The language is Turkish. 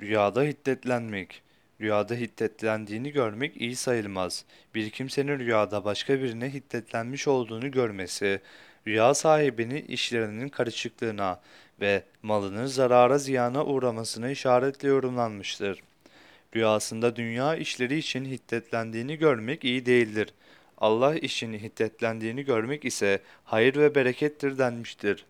Rüyada hiddetlenmek. Rüyada hiddetlendiğini görmek iyi sayılmaz. Bir kimsenin rüyada başka birine hiddetlenmiş olduğunu görmesi, rüya sahibinin işlerinin karışıklığına ve malının zarara ziyana uğramasına işaretle yorumlanmıştır. Rüyasında dünya işleri için hiddetlendiğini görmek iyi değildir. Allah için hiddetlendiğini görmek ise hayır ve berekettir denmiştir.